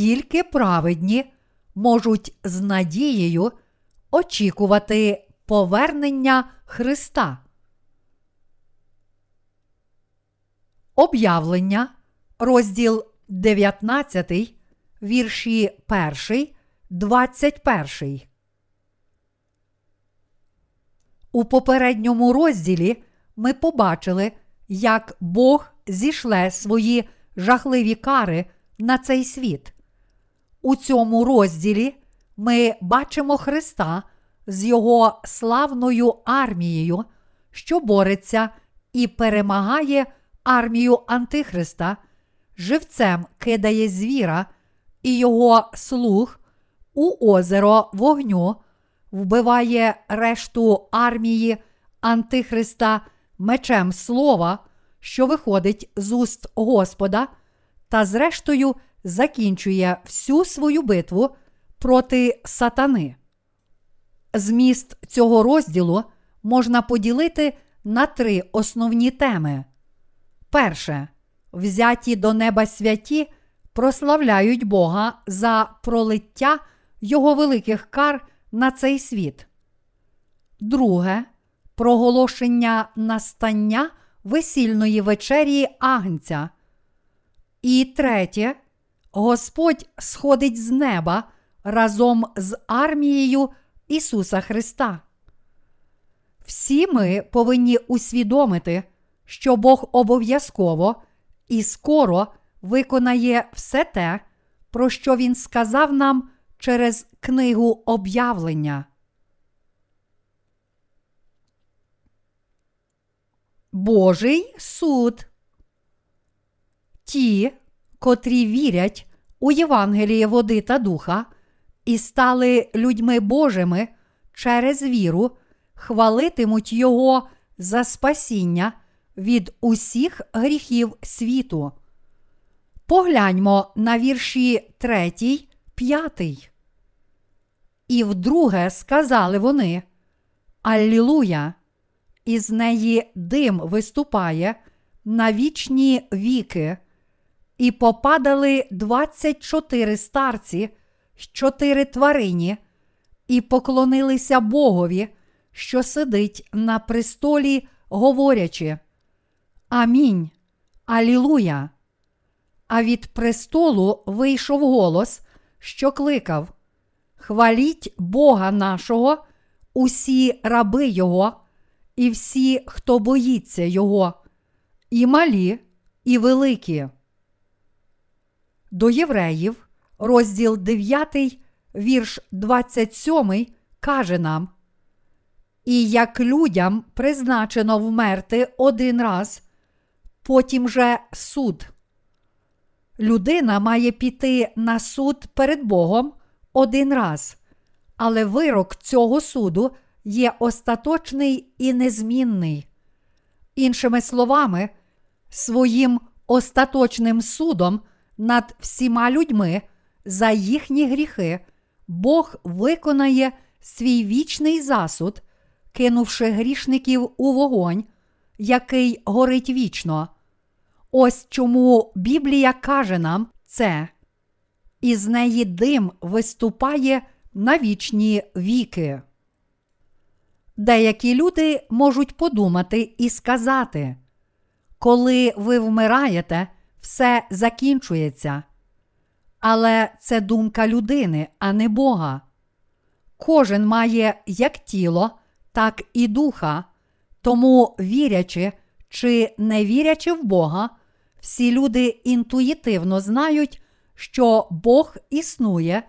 тільки праведні можуть з надією очікувати повернення Христа. Об'явлення, розділ 19, вірші 1, 21. У попередньому розділі ми побачили, як Бог зішле свої жахливі кари на цей світ. У цьому розділі ми бачимо Христа з Його славною армією, що бореться і перемагає армію Антихриста, живцем кидає звіра і його слуг у озеро вогню, вбиває решту армії Антихриста мечем слова, що виходить з уст Господа, та зрештою закінчує всю свою битву проти сатани. Зміст цього розділу можна поділити на три основні теми. Перше, взяті до неба святі прославляють Бога за пролиття Його великих кар на цей світ. Друге проголошення настання весільної вечері Агнця. І третє, Господь сходить з неба разом з армією Ісуса Христа. Всі ми повинні усвідомити, що Бог обов'язково і скоро виконає все те, про що Він сказав нам через книгу об'явлення. Божий суд. Ті, котрі вірять у Євангеліє води та духа і стали людьми Божими через віру, хвалитимуть Його за спасіння від усіх гріхів світу. Погляньмо на вірші 3, 5. І вдруге сказали вони Аллілуя! Із неї дим виступає на вічні віки, і попадали двадцять чотири старці чотири тварині, і поклонилися Богові, що сидить на престолі, говорячи Амінь. Алілуя! А від престолу вийшов голос, що кликав: Хваліть Бога нашого, усі раби Його, і всі, хто боїться Його, і малі, і великі. До євреїв, розділ 9, вірш 27, каже нам: І як людям призначено вмерти один раз, потім же суд. Людина має піти на суд перед Богом один раз, але вирок цього суду є остаточний і незмінний. Іншими словами, своїм остаточним судом над всіма людьми за їхні гріхи Бог виконає свій вічний засуд, кинувши грішників у вогонь, який горить вічно. Ось чому Біблія каже нам це, і з неї дим виступає на вічні віки. Деякі люди можуть подумати і сказати, коли ви вмираєте, все закінчується. Але це думка людини, а не Бога. Кожен має як тіло, так і духа, тому вірячи чи не вірячи в Бога, всі люди інтуїтивно знають, що Бог існує,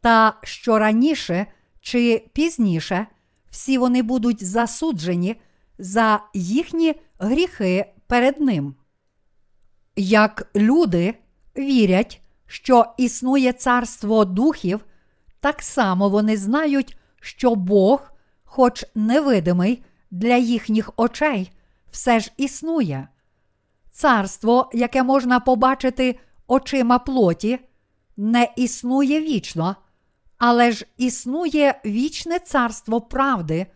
та що раніше чи пізніше всі вони будуть засуджені за їхні гріхи перед Ним. Як люди вірять, що існує царство духів, так само вони знають, що Бог, хоч невидимий для їхніх очей, все ж існує. Царство, яке можна побачити очима плоті, не існує вічно, але ж існує вічне царство правди,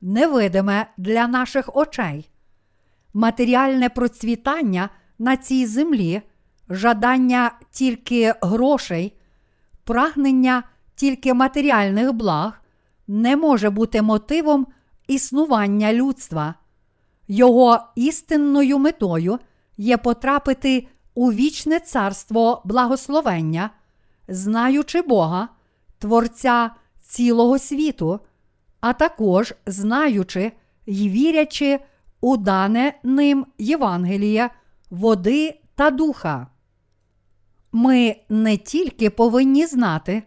невидиме для наших очей. Матеріальне процвітання на цій землі жадання тільки грошей, прагнення тільки матеріальних благ не може бути мотивом існування людства. Його істинною метою є потрапити у вічне царство благословення, знаючи Бога, Творця цілого світу, а також знаючи й вірячи у дане ним Євангеліє, води та духа. Ми не тільки повинні знати,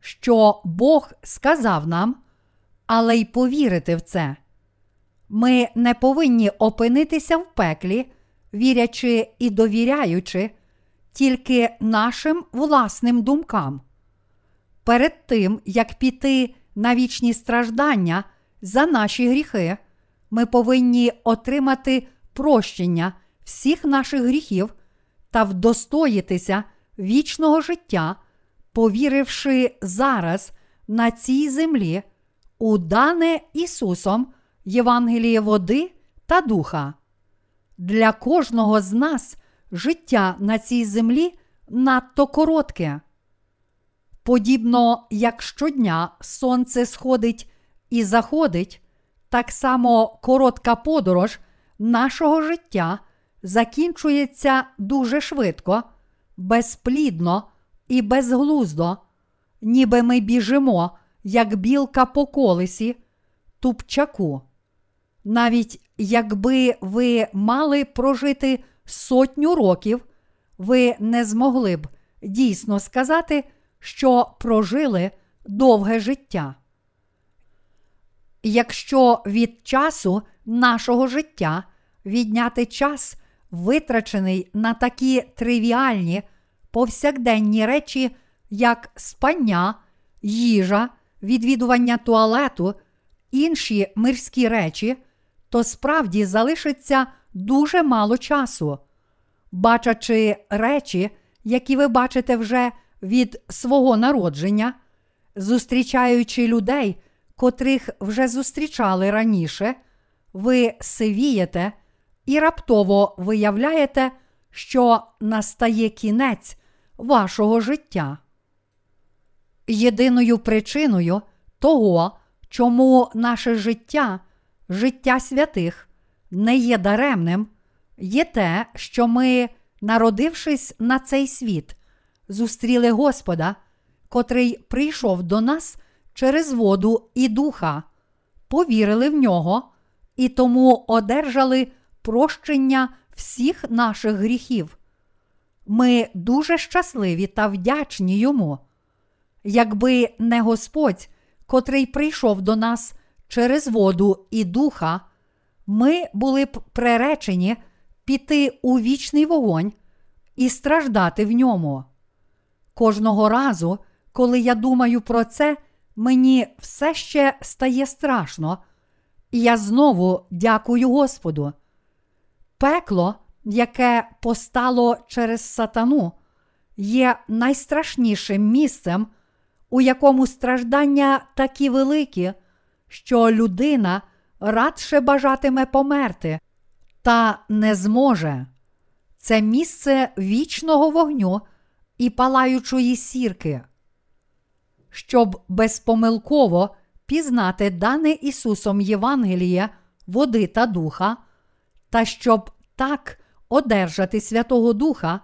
що Бог сказав нам, але й повірити в це. Ми не повинні опинитися в пеклі, вірячи і довіряючи тільки нашим власним думкам. Перед тим, як піти на вічні страждання за наші гріхи, ми повинні отримати прощення всіх наших гріхів та вдостоїтися вічного життя, повіривши зараз на цій землі у дане Ісусом Євангеліє води та духа. Для кожного з нас життя на цій землі надто коротке. Подібно як щодня сонце сходить і заходить, так само коротка подорож нашого життя закінчується дуже швидко, безплідно і безглуздо, ніби ми біжимо, як білка по колесі, тупчаку. Навіть якби ви мали прожити сотню років, ви не змогли б дійсно сказати, що прожили довге життя. Якщо від часу нашого життя відняти час, витрачений на такі тривіальні повсякденні речі, як спання, їжа, відвідування туалету, інші мирські речі, то справді залишиться дуже мало часу. Бачачи речі, які ви бачите вже від свого народження, зустрічаючи людей, котрих вже зустрічали раніше, ви сивієте і раптово виявляєте, що настає кінець вашого життя. Єдиною причиною того, чому наше життя, життя святих, не є даремним, є те, що ми, народившись на цей світ, зустріли Господа, котрий прийшов до нас через воду і духа, повірили в нього і тому одержали прощення всіх наших гріхів. Ми дуже щасливі та вдячні йому. Якби не Господь, котрий прийшов до нас через воду і духа, ми були б приречені піти у вічний вогонь і страждати в ньому. Кожного разу, коли я думаю про це, мені все ще стає страшно, і я знову дякую Господу. Пекло, яке постало через сатану, є найстрашнішим місцем, у якому страждання такі великі, що людина радше бажатиме померти, та не зможе. Це місце вічного вогню і палаючої сірки. Щоб безпомилково пізнати дане Ісусом Євангеліє, води та духа, та щоб так одержати Святого Духа,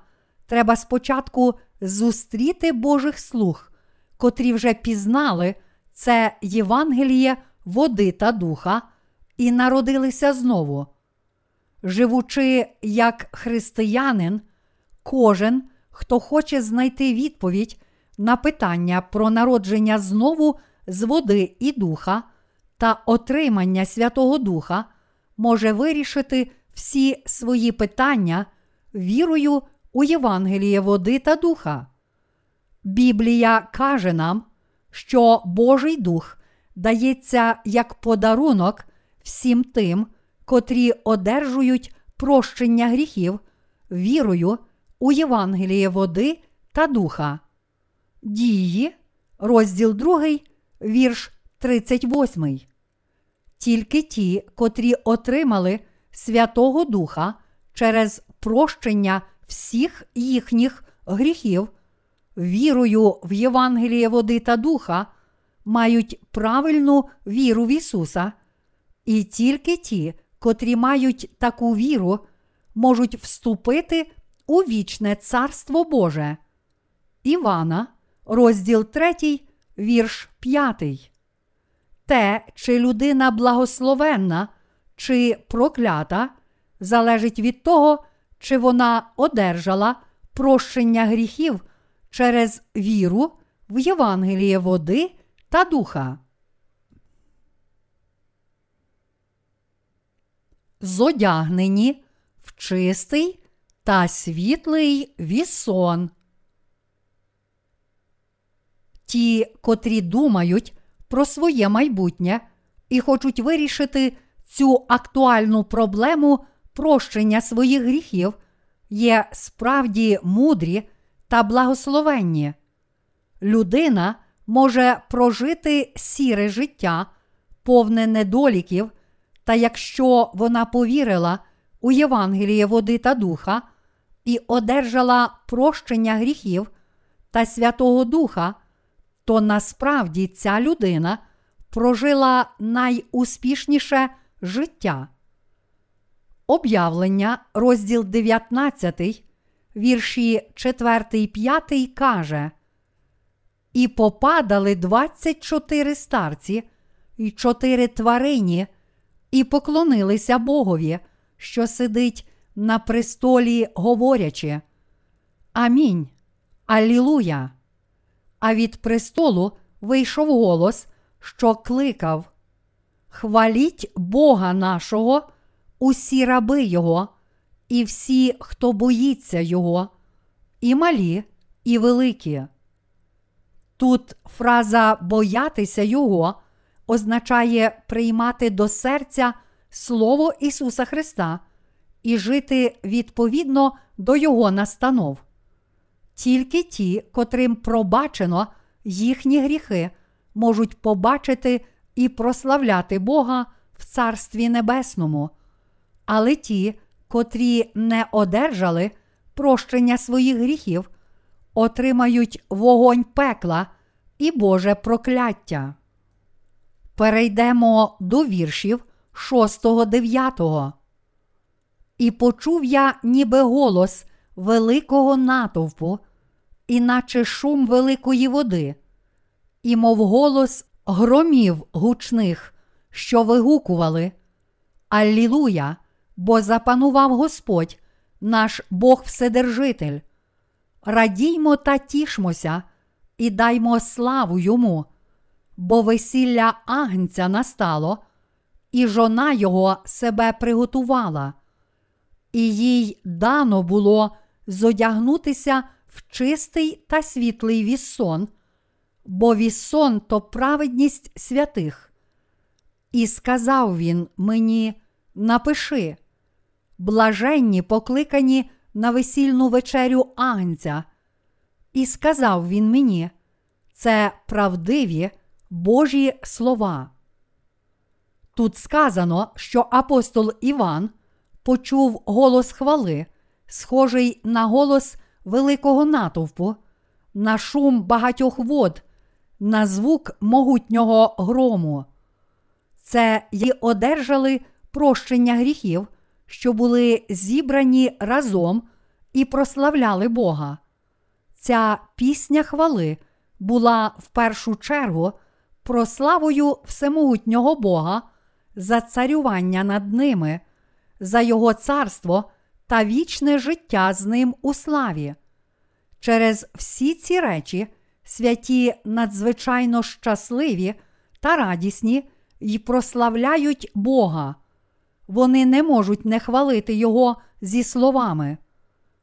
треба спочатку зустріти Божих слуг, котрі вже пізнали це Євангеліє води та духа, і народилися знову. Живучи як християнин, кожен, хто хоче знайти відповідь на питання про народження знову з води і духа та отримання Святого Духа, може вирішити всі свої питання вірою у Євангеліє води та духа. Біблія каже нам, що Божий Дух дається як подарунок всім тим, котрі одержують прощення гріхів вірою у Євангеліє води та духа. Дії, розділ 2, вірш 38. Тільки ті, котрі отримали Святого Духа через прощення всіх їхніх гріхів, вірою в Євангеліє води та духа, мають правильну віру в Ісуса, і тільки ті, котрі мають таку віру, можуть вступити у вічне Царство Боже. Івана, розділ 3, вірш 5. Те, чи людина благословенна, чи проклята, залежить від того, чи вона одержала прощення гріхів через віру в Євангеліє води та духа. Зодягнені в чистий та світлий вісон. Ті, котрі думають про своє майбутнє і хочуть вирішити цю актуальну проблему прощення своїх гріхів, є справді мудрі та благословенні. Людина може прожити сіре життя, повне недоліків, та якщо вона повірила у Євангеліє води та духа і одержала прощення гріхів та Святого Духа, то насправді ця людина прожила найуспішніше життя. Об'явлення, розділ 19, вірші 4 5 каже: І попадали 24 старці і чотири тварині, і поклонилися Богові, що сидить на престолі, говорячи. Амінь. Алілуя! А від престолу вийшов голос, що кликав: Хваліть Бога нашого, усі раби Його, і всі, хто боїться Його, і малі, і великі. Тут фраза боятися Його означає приймати до серця Слово Ісуса Христа і жити відповідно до Його настанов. Тільки ті, котрим пробачено їхні гріхи, можуть побачити і прославляти Бога в Царстві Небесному, але ті, котрі не одержали прощення своїх гріхів, отримають вогонь пекла і Боже прокляття. Перейдемо до віршів 6, 9. І почув я, ніби голос великого натовпу, іначе шум великої води, і мов голос громів гучних, що вигукували. Аллілуя, бо запанував Господь, наш Бог Вседержитель. Радіймо та тішмося і даймо славу йому, бо весілля агнця настало, і жона його себе приготувала, і їй дано було зодягнутися в чистий та світлий віссон, бо віссон то праведність святих. І сказав він мені: Напиши, блаженні покликані на весільну вечерю Агнця. І сказав він мені, це правдиві Божі слова. Тут сказано, що апостол Іван почув голос хвали, схожий на голос великого натовпу, на шум багатьох вод, на звук могутнього грому. Це й одержали прощення гріхів, що були зібрані разом і прославляли Бога. Ця пісня хвали була в першу чергу прославою всемогутнього Бога за царювання над ними, за Його царство та вічне життя з ним у славі. Через всі ці речі святі надзвичайно щасливі та радісні й прославляють Бога. Вони не можуть не хвалити Його зі словами.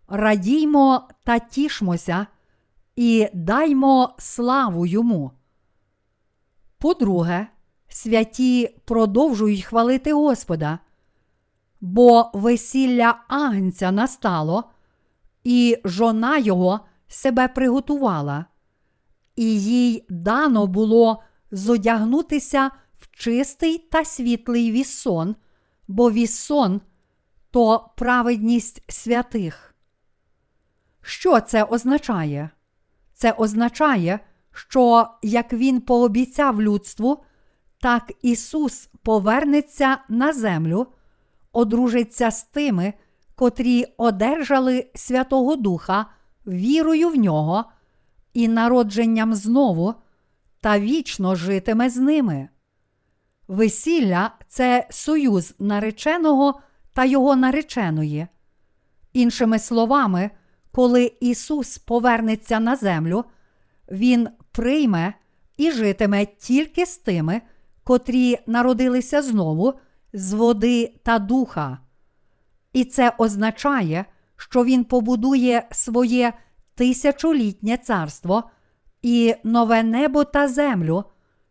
Радіймо та тішмося і даймо славу йому. По-друге, святі продовжують хвалити Господа, бо весілля агнця настало, і жона його себе приготувала, і їй дано було зодягнутися в чистий та світлий вісон, бо вісон то праведність святих. Що це означає? Це означає, що як Він пообіцяв людству, так Ісус повернеться на землю, одружиться з тими, котрі одержали Святого Духа вірою в нього і народженням знову, та вічно житиме з ними. Весілля це союз нареченого та його нареченої. Іншими словами, коли Ісус повернеться на землю, Він прийме і житиме тільки з тими, котрі народилися знову з води та духа. І це означає, що Він побудує своє тисячолітнє царство і нове небо та землю,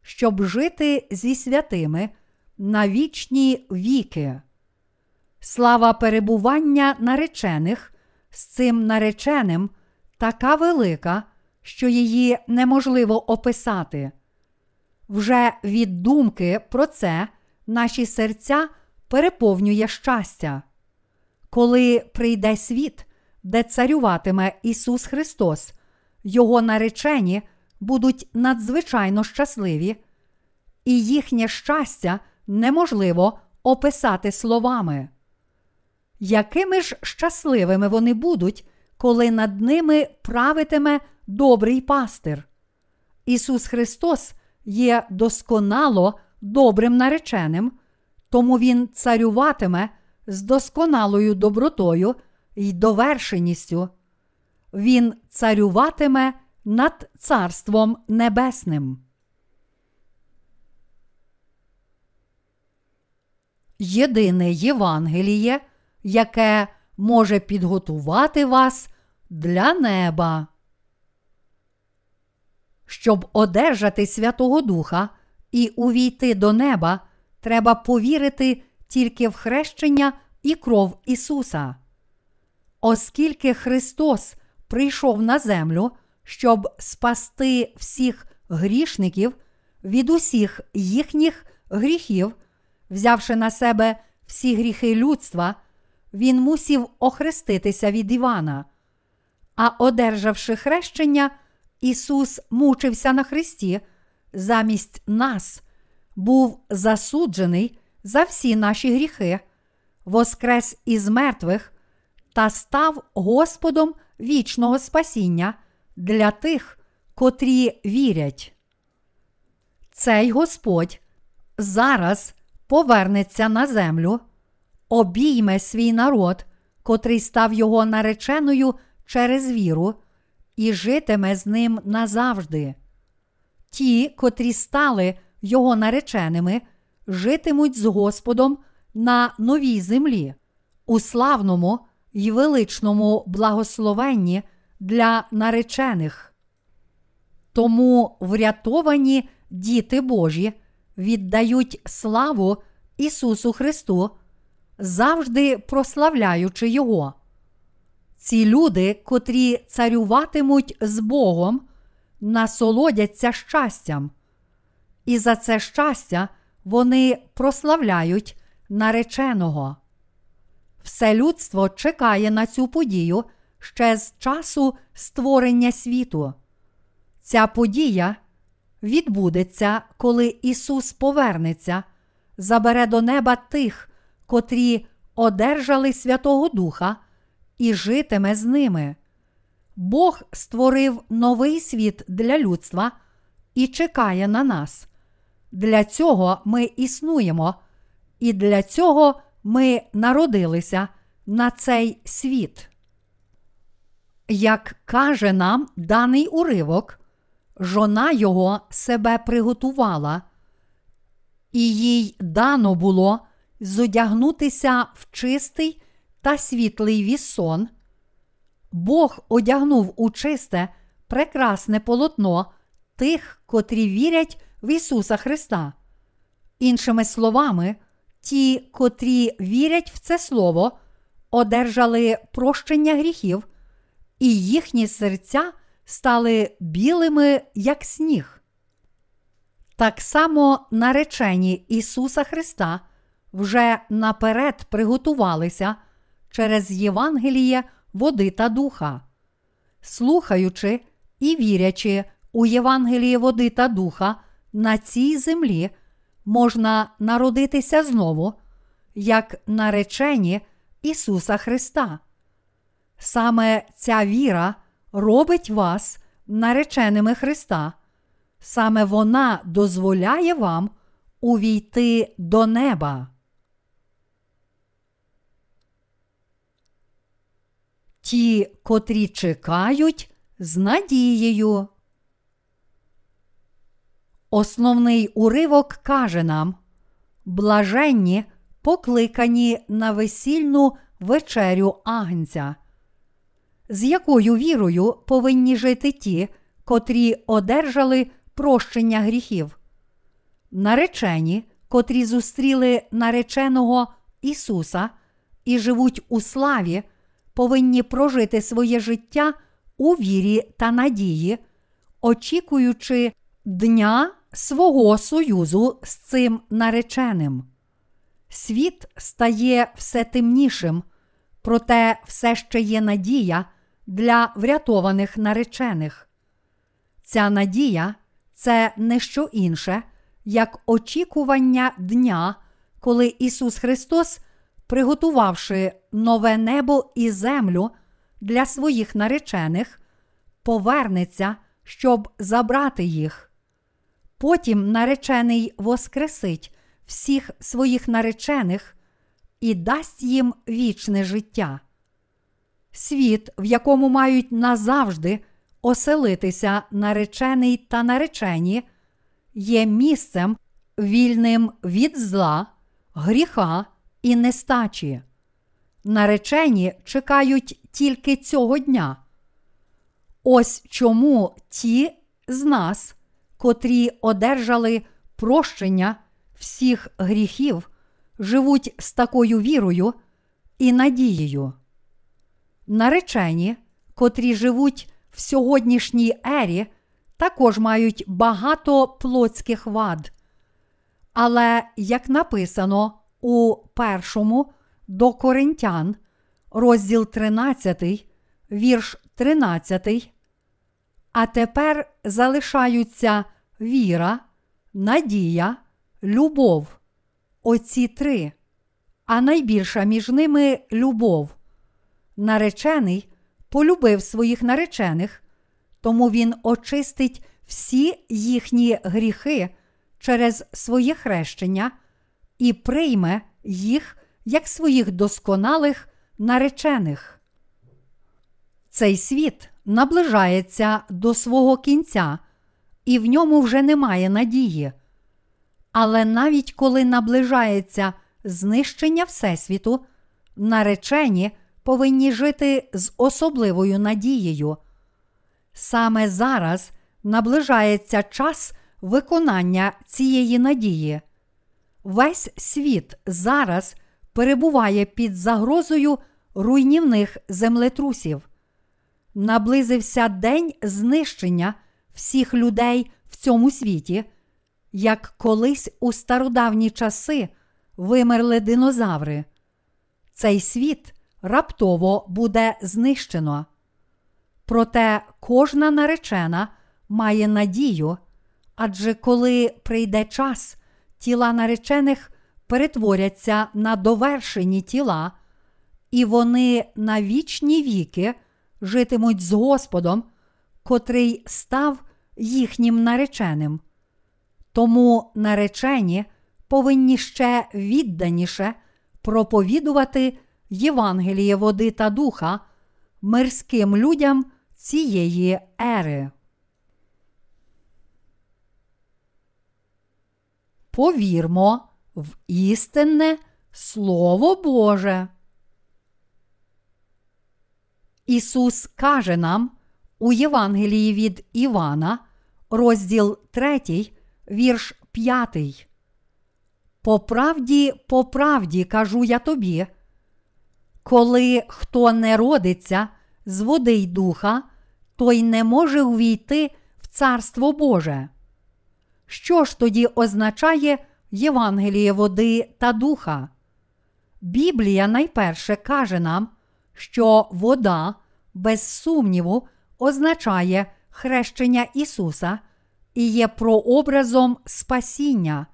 щоб жити зі святими на вічні віки. Слава перебування наречених з цим нареченим така велика, що її неможливо описати. Вже від думки про це наші серця переповнює щастя. Коли прийде світ, де царюватиме Ісус Христос, Його наречені будуть надзвичайно щасливі, і їхнє щастя неможливо описати словами. Якими ж щасливими вони будуть, коли над ними правитиме добрий пастир? Ісус Христос є досконало добрим нареченим, тому Він царюватиме з досконалою добротою й довершеністю. Він царюватиме над Царством Небесним. Єдине Євангеліє, яке може підготувати вас для неба. Щоб одержати Святого Духа і увійти до неба, треба повірити тільки в хрещення і кров Ісуса. Оскільки Христос прийшов на землю, щоб спасти всіх грішників від усіх їхніх гріхів, взявши на себе всі гріхи людства, Він мусів охреститися від Івана. А одержавши хрещення, Ісус мучився на Христі замість нас, був засуджений за всі наші гріхи, воскрес із мертвих та став Господом вічного спасіння для тих, котрі вірять. Цей Господь зараз повернеться на землю, обійме свій народ, котрий став його нареченою через віру, і житиме з ним назавжди. Ті, котрі стали його нареченими, житимуть з Господом на новій землі, у славному й величному благословенні для наречених. Тому врятовані діти Божі віддають славу Ісусу Христу, завжди прославляючи Його. Ці люди, котрі царюватимуть з Богом, насолодяться щастям, і за це щастя вони прославляють нареченого. Все людство чекає на цю подію ще з часу створення світу. Ця подія відбудеться, коли Ісус повернеться, забере до неба тих, котрі одержали Святого Духа, і житиме з ними. Бог створив новий світ для людства і чекає на нас. Для цього ми існуємо, і для цього ми народилися на цей світ. Як каже нам даний уривок, жона його себе приготувала, і їй дано було зодягнутися в чистий та світлий вісон. Бог одягнув у чисте, прекрасне полотно тих, котрі вірять в Ісуса Христа. Іншими словами, ті, котрі вірять в це Слово, одержали прощення гріхів, і їхні серця стали білими, як сніг. Так само наречені Ісуса Христа вже наперед приготувалися через Євангеліє води та духа. слухаючи і вірячи у Євангеліє води та духа на цій землі, можна народитися знову, як наречені Ісуса Христа. Саме ця віра робить вас нареченими Христа, саме вона дозволяє вам увійти до неба. Ті, котрі чекають з надією. Основний уривок каже нам блаженні, покликані на весільну вечерю Агнця. З якою вірою повинні жити ті, котрі одержали прощення гріхів? Наречені, котрі зустріли нареченого Ісуса і живуть у славі, повинні прожити своє життя у вірі та надії, очікуючи дня свого союзу з цим нареченим. Світ стає все темнішим, проте все ще є надія для врятованих наречених. Ця надія це не що інше, як очікування дня, коли Ісус Христос, приготувавши нове небо і землю для своїх наречених, повернеться, щоб забрати їх. Потім наречений воскресить всіх своїх наречених і дасть їм вічне життя. Світ, в якому мають назавжди оселитися наречений та наречені, є місцем вільним від зла, гріха і нестачі. Наречені чекають тільки цього дня. Ось чому ті з нас, котрі одержали прощення всіх гріхів, живуть з такою вірою і надією. Наречені, котрі живуть в сьогоднішній ері, також мають багато плотських вад. Але, як написано у першому до Коринтян, розділ 13, вірш 13, а тепер залишаються віра, надія, любов. Оці три, а найбільша між ними любов. Наречений полюбив своїх наречених, тому він очистить всі їхні гріхи через своє хрещення і прийме їх як своїх досконалих наречених. Цей світ наближається до свого кінця, і в ньому вже немає надії. Але навіть коли наближається знищення Всесвіту, наречені повинні жити з особливою надією. Саме зараз наближається час виконання цієї надії. Весь світ зараз перебуває під загрозою руйнівних землетрусів наблизився день знищення всіх людей в цьому світі, як колись у стародавні часи вимерли динозаври. Цей світ раптово буде знищено. Проте кожна наречена має надію, адже коли прийде час, тіла наречених перетворяться на довершені тіла, і вони на вічні віки житимуть з Господом, котрий став їхнім нареченим. Тому наречені повинні ще відданіше проповідувати Євангеліє води та духа мирським людям цієї ери. Повірмо в істинне Слово Боже. Ісус каже нам у Євангелії від Івана, розділ 3, вірш 5. По правді, по правді кажу я тобі, коли хто не родиться з води й духа, той не може увійти в Царство Боже. Що ж тоді означає Євангеліє води та духа? Біблія найперше каже нам, що вода, без сумніву, означає хрещення Ісуса і є прообразом спасіння.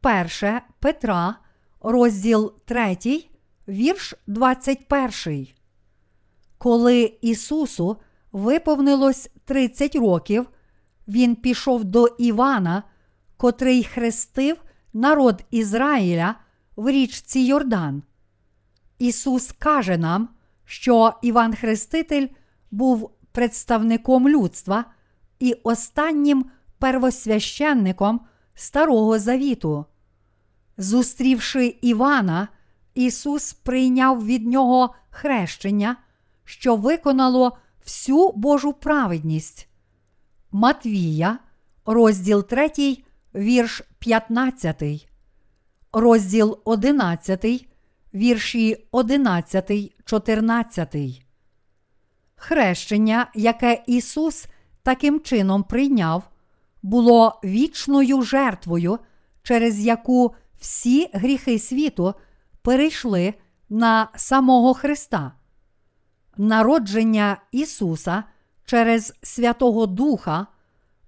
Перше Петра, розділ 3, вірш 21. Коли Ісусу виповнилось 30 років, Він пішов до Івана, котрий хрестив народ Ізраїля в річці Йордан. Ісус каже нам, що Іван Хреститель був представником людства і останнім первосвященником Старого Завіту. Зустрівши Івана, Ісус прийняв від нього хрещення, що виконало всю Божу праведність. Матвія, розділ 3, вірш 15, розділ 11, вірші 11, 14. Хрещення, яке Ісус таким чином прийняв, було вічною жертвою, через яку всі гріхи світу перейшли на самого Христа. Народження Ісуса через Святого Духа,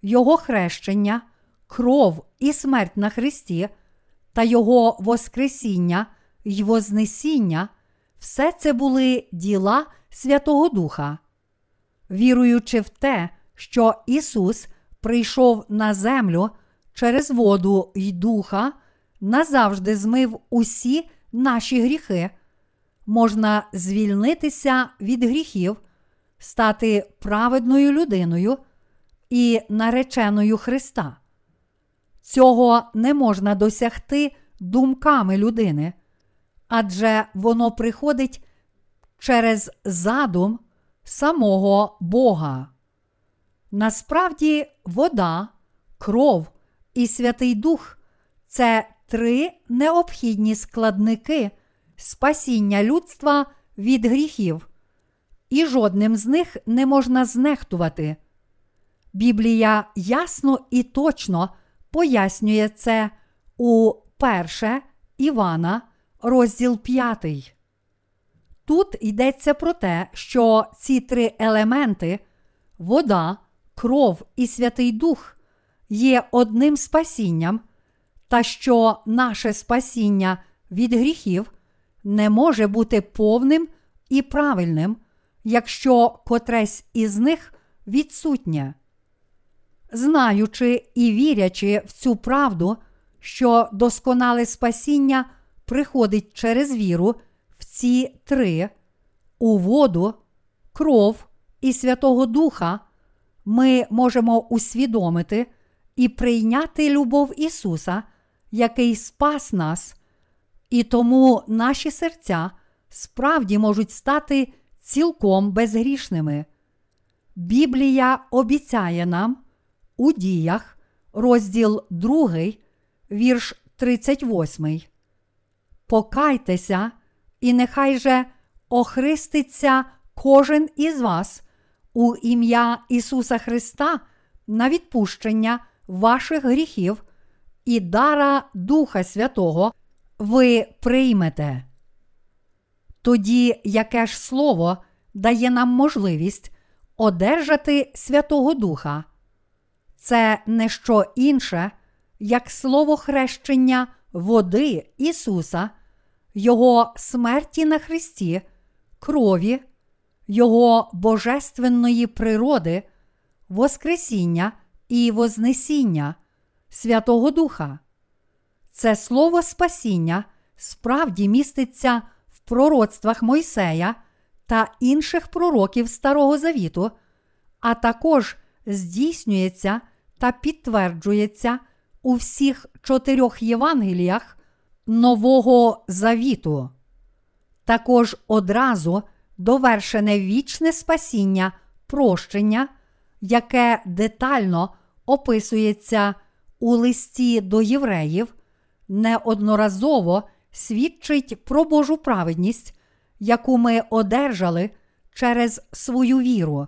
Його хрещення, кров і смерть на Христі та Його Воскресіння й Вознесіння все це були діла Святого Духа. Віруючи в те, що Ісус прийшов на землю через воду й духа, назавжди змив усі наші гріхи, можна звільнитися від гріхів, стати праведною людиною і нареченою Христа. Цього не можна досягти думками людини, адже воно приходить через задум самого Бога. Насправді, вода, кров і Святий Дух це три необхідні складники спасіння людства від гріхів, і жодним з них не можна знехтувати. Біблія ясно і точно пояснює це у 1 Івана, розділ 5. Тут йдеться про те, що ці три елементи вода, кров і Святий Дух є одним спасінням, та що наше спасіння від гріхів не може бути повним і правильним, якщо котресь із них відсутнє. Знаючи і вірячи в цю правду, що досконале спасіння приходить через віру в ці три у воду, кров і Святого Духа, ми можемо усвідомити і прийняти любов Ісуса, який спас нас, і тому наші серця справді можуть стати цілком безгрішними. Біблія обіцяє нам у діях, розділ 2, вірш 38. Покайтеся, і нехай же охриститься кожен із вас у ім'я Ісуса Христа на відпущення ваших гріхів і дара Духа Святого ви приймете. Тоді яке ж слово дає нам можливість одержати Святого Духа? Це не що інше, як слово хрещення води Ісуса, Його смерті на Христі, крові, Його божественної природи, Воскресіння і Вознесіння Святого Духа. Це слово Спасіння справді міститься в пророцтвах Мойсея та інших пророків Старого Завіту, а також здійснюється та підтверджується у всіх чотирьох Євангеліях Нового Завіту. Також одразу довершене вічне спасіння прощення, яке детально описується у листі до євреїв, неодноразово свідчить про Божу праведність, яку ми одержали через свою віру.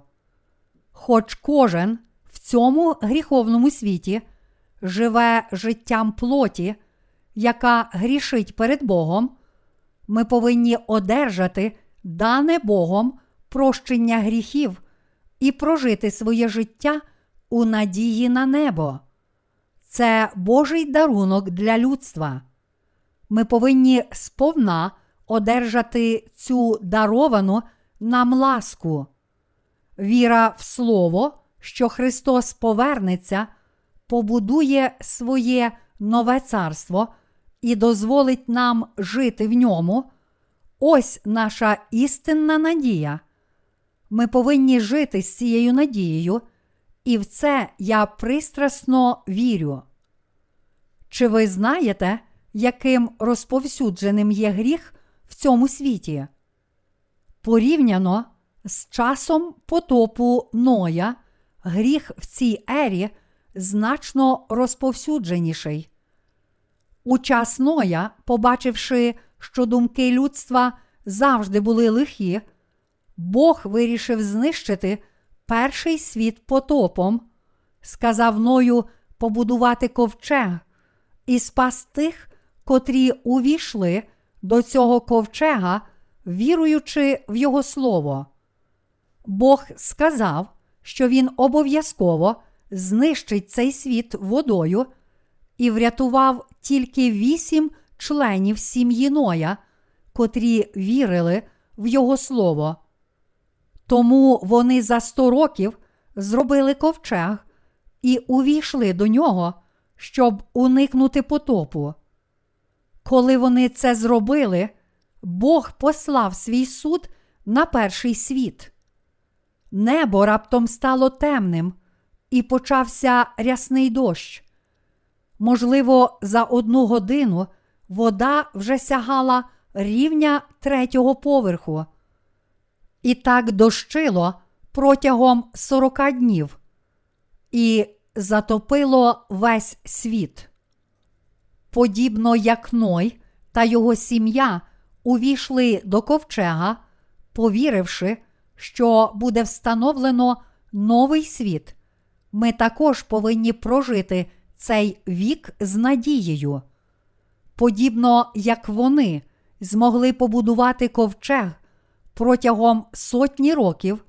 Хоч кожен в цьому гріховному світі живе життям плоті, яка грішить перед Богом, ми повинні одержати дане Богом прощення гріхів і прожити своє життя у надії на небо. Це Божий дарунок для людства. Ми повинні сповна одержати цю даровану нам ласку. Віра в Слово, що Христос повернеться, побудує своє нове царство і дозволить нам жити в ньому. Ось наша істинна надія. Ми повинні жити з цією надією, і в це я пристрасно вірю. Чи ви знаєте, яким розповсюдженим є гріх в цьому світі? Порівняно з часом потопу Ноя, гріх в цій ері значно розповсюдженіший. У час Ноя, побачивши, що думки людства завжди були лихі, Бог вирішив знищити перший світ потопом, сказав Ною побудувати ковчег і спас тих, котрі увійшли до цього ковчега, віруючи в Його слово. Бог сказав, що Він обов'язково знищить цей світ водою і врятував тільки вісім членів сім'ї Ноя, котрі вірили в Його слово. Тому вони за сто років зробили ковчег і увійшли до нього, щоб уникнути потопу. Коли вони це зробили, Бог послав свій суд на перший світ. Небо раптом стало темним, і почався рясний дощ. Можливо, за одну годину вода вже сягала рівня третього поверху. І так дощило протягом сорока днів і затопило весь світ. Подібно як Ной та його сім'я увійшли до ковчега, повіривши, що буде встановлено новий світ, ми також повинні прожити цей вік з надією. Подібно як вони змогли побудувати ковчег протягом сотні років,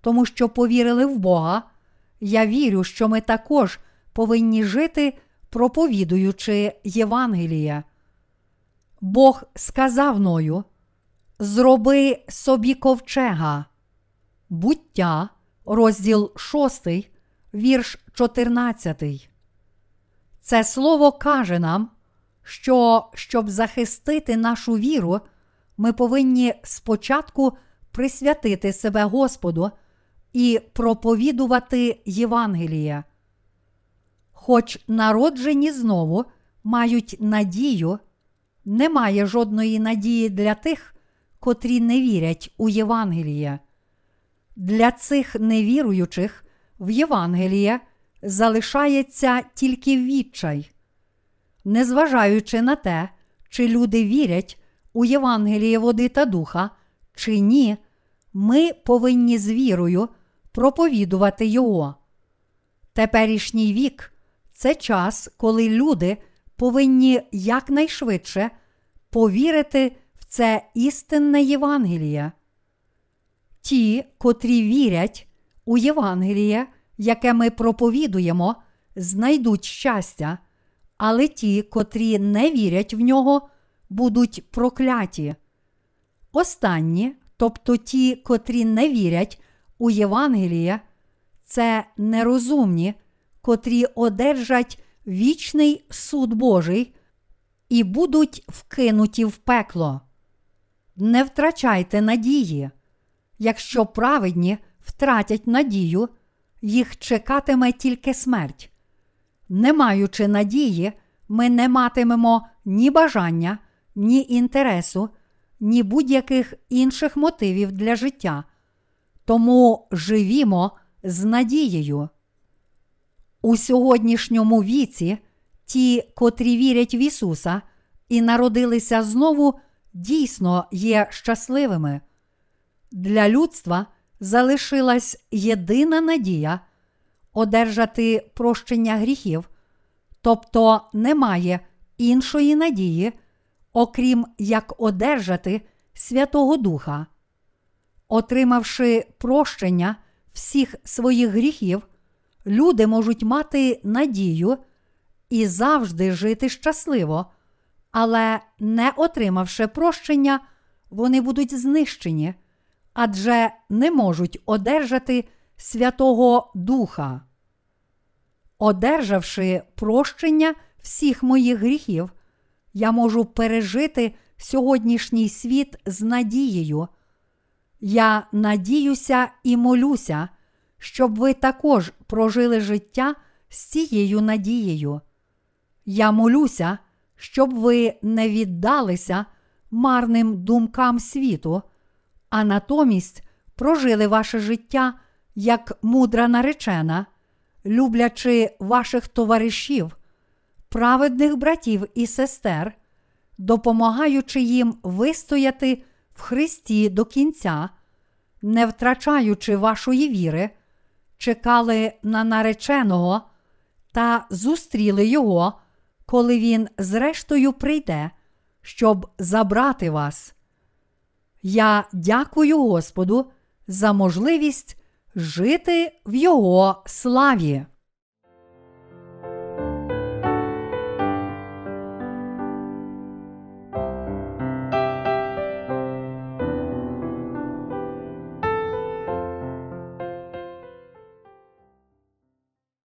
тому що повірили в Бога, я вірю, що ми також повинні жити, проповідуючи Євангеліє. Бог сказав Ною: Зроби собі ковчега, буття, розділ 6, вірш 14. Це слово каже нам, що щоб захистити нашу віру, ми повинні спочатку присвятити себе Господу і проповідувати Євангеліє. Хоч народжені знову мають надію, немає жодної надії для тих, котрі не вірять у Євангеліє. Для цих невіруючих в Євангеліє залишається тільки відчай. Незважаючи на те, чи люди вірять у Євангеліє води та духа, чи ні, ми повинні з вірою проповідувати Його. Теперішній вік це час, коли люди повинні якнайшвидше повірити в це істинне Євангеліє. Ті, котрі вірять у Євангеліє, яке ми проповідуємо, знайдуть щастя, але ті, котрі не вірять в нього, будуть прокляті. Останні, тобто ті, котрі не вірять у Євангеліє, це нерозумні, котрі одержать вічний суд Божий і будуть вкинуті в пекло. Не втрачайте надії. Якщо праведні втратять надію, їх чекатиме тільки смерть. Не маючи надії, ми не матимемо ні бажання, ні інтересу, ні будь-яких інших мотивів для життя. Тому живімо з надією. У сьогоднішньому віці ті, котрі вірять в Ісуса і народилися знову, дійсно є щасливими. Для людства залишилась єдина надія одержати прощення гріхів, тобто немає іншої надії, окрім як одержати Святого Духа. Отримавши прощення всіх своїх гріхів, люди можуть мати надію і завжди жити щасливо, але не отримавши прощення, вони будуть знищені, адже не можуть одержати Святого Духа. Одержавши прощення всіх моїх гріхів, я можу пережити сьогоднішній світ з надією. Я надіюся і молюся, щоб ви також прожили життя з цією надією. Я молюся, щоб ви не віддалися марним думкам світу, а натомість прожили ваше життя як мудра наречена, люблячи ваших товаришів, праведних братів і сестер, допомагаючи їм вистояти в Христі до кінця, не втрачаючи вашої віри, чекали на нареченого та зустріли його, коли він зрештою прийде, щоб забрати вас. Я дякую Господу за можливість жити в Його славі.